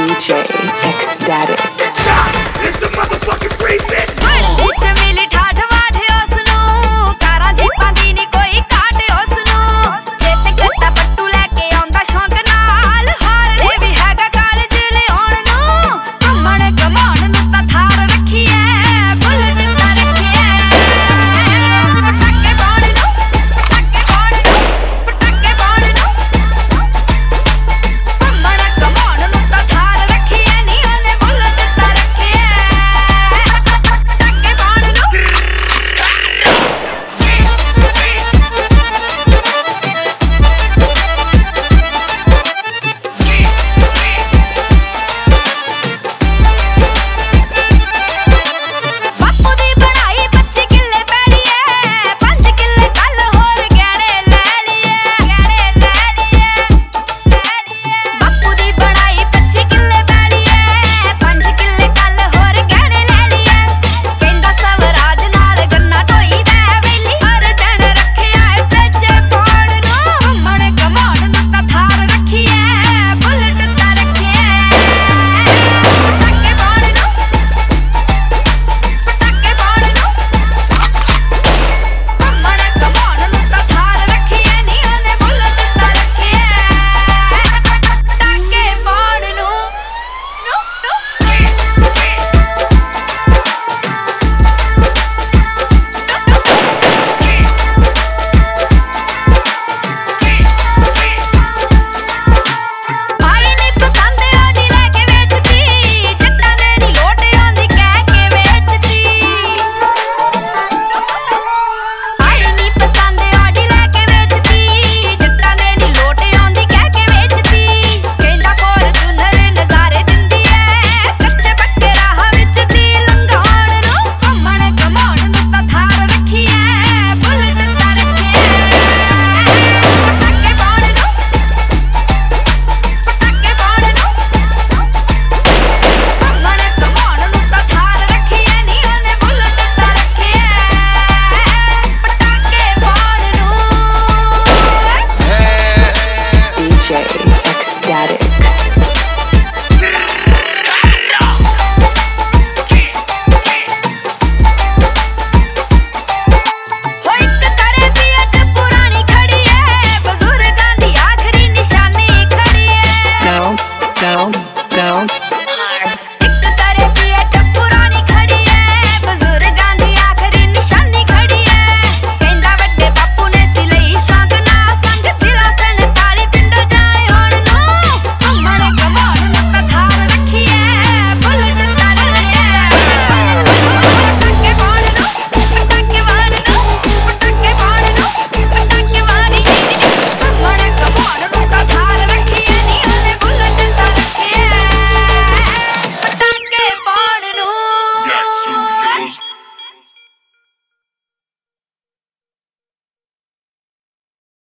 Ecstatic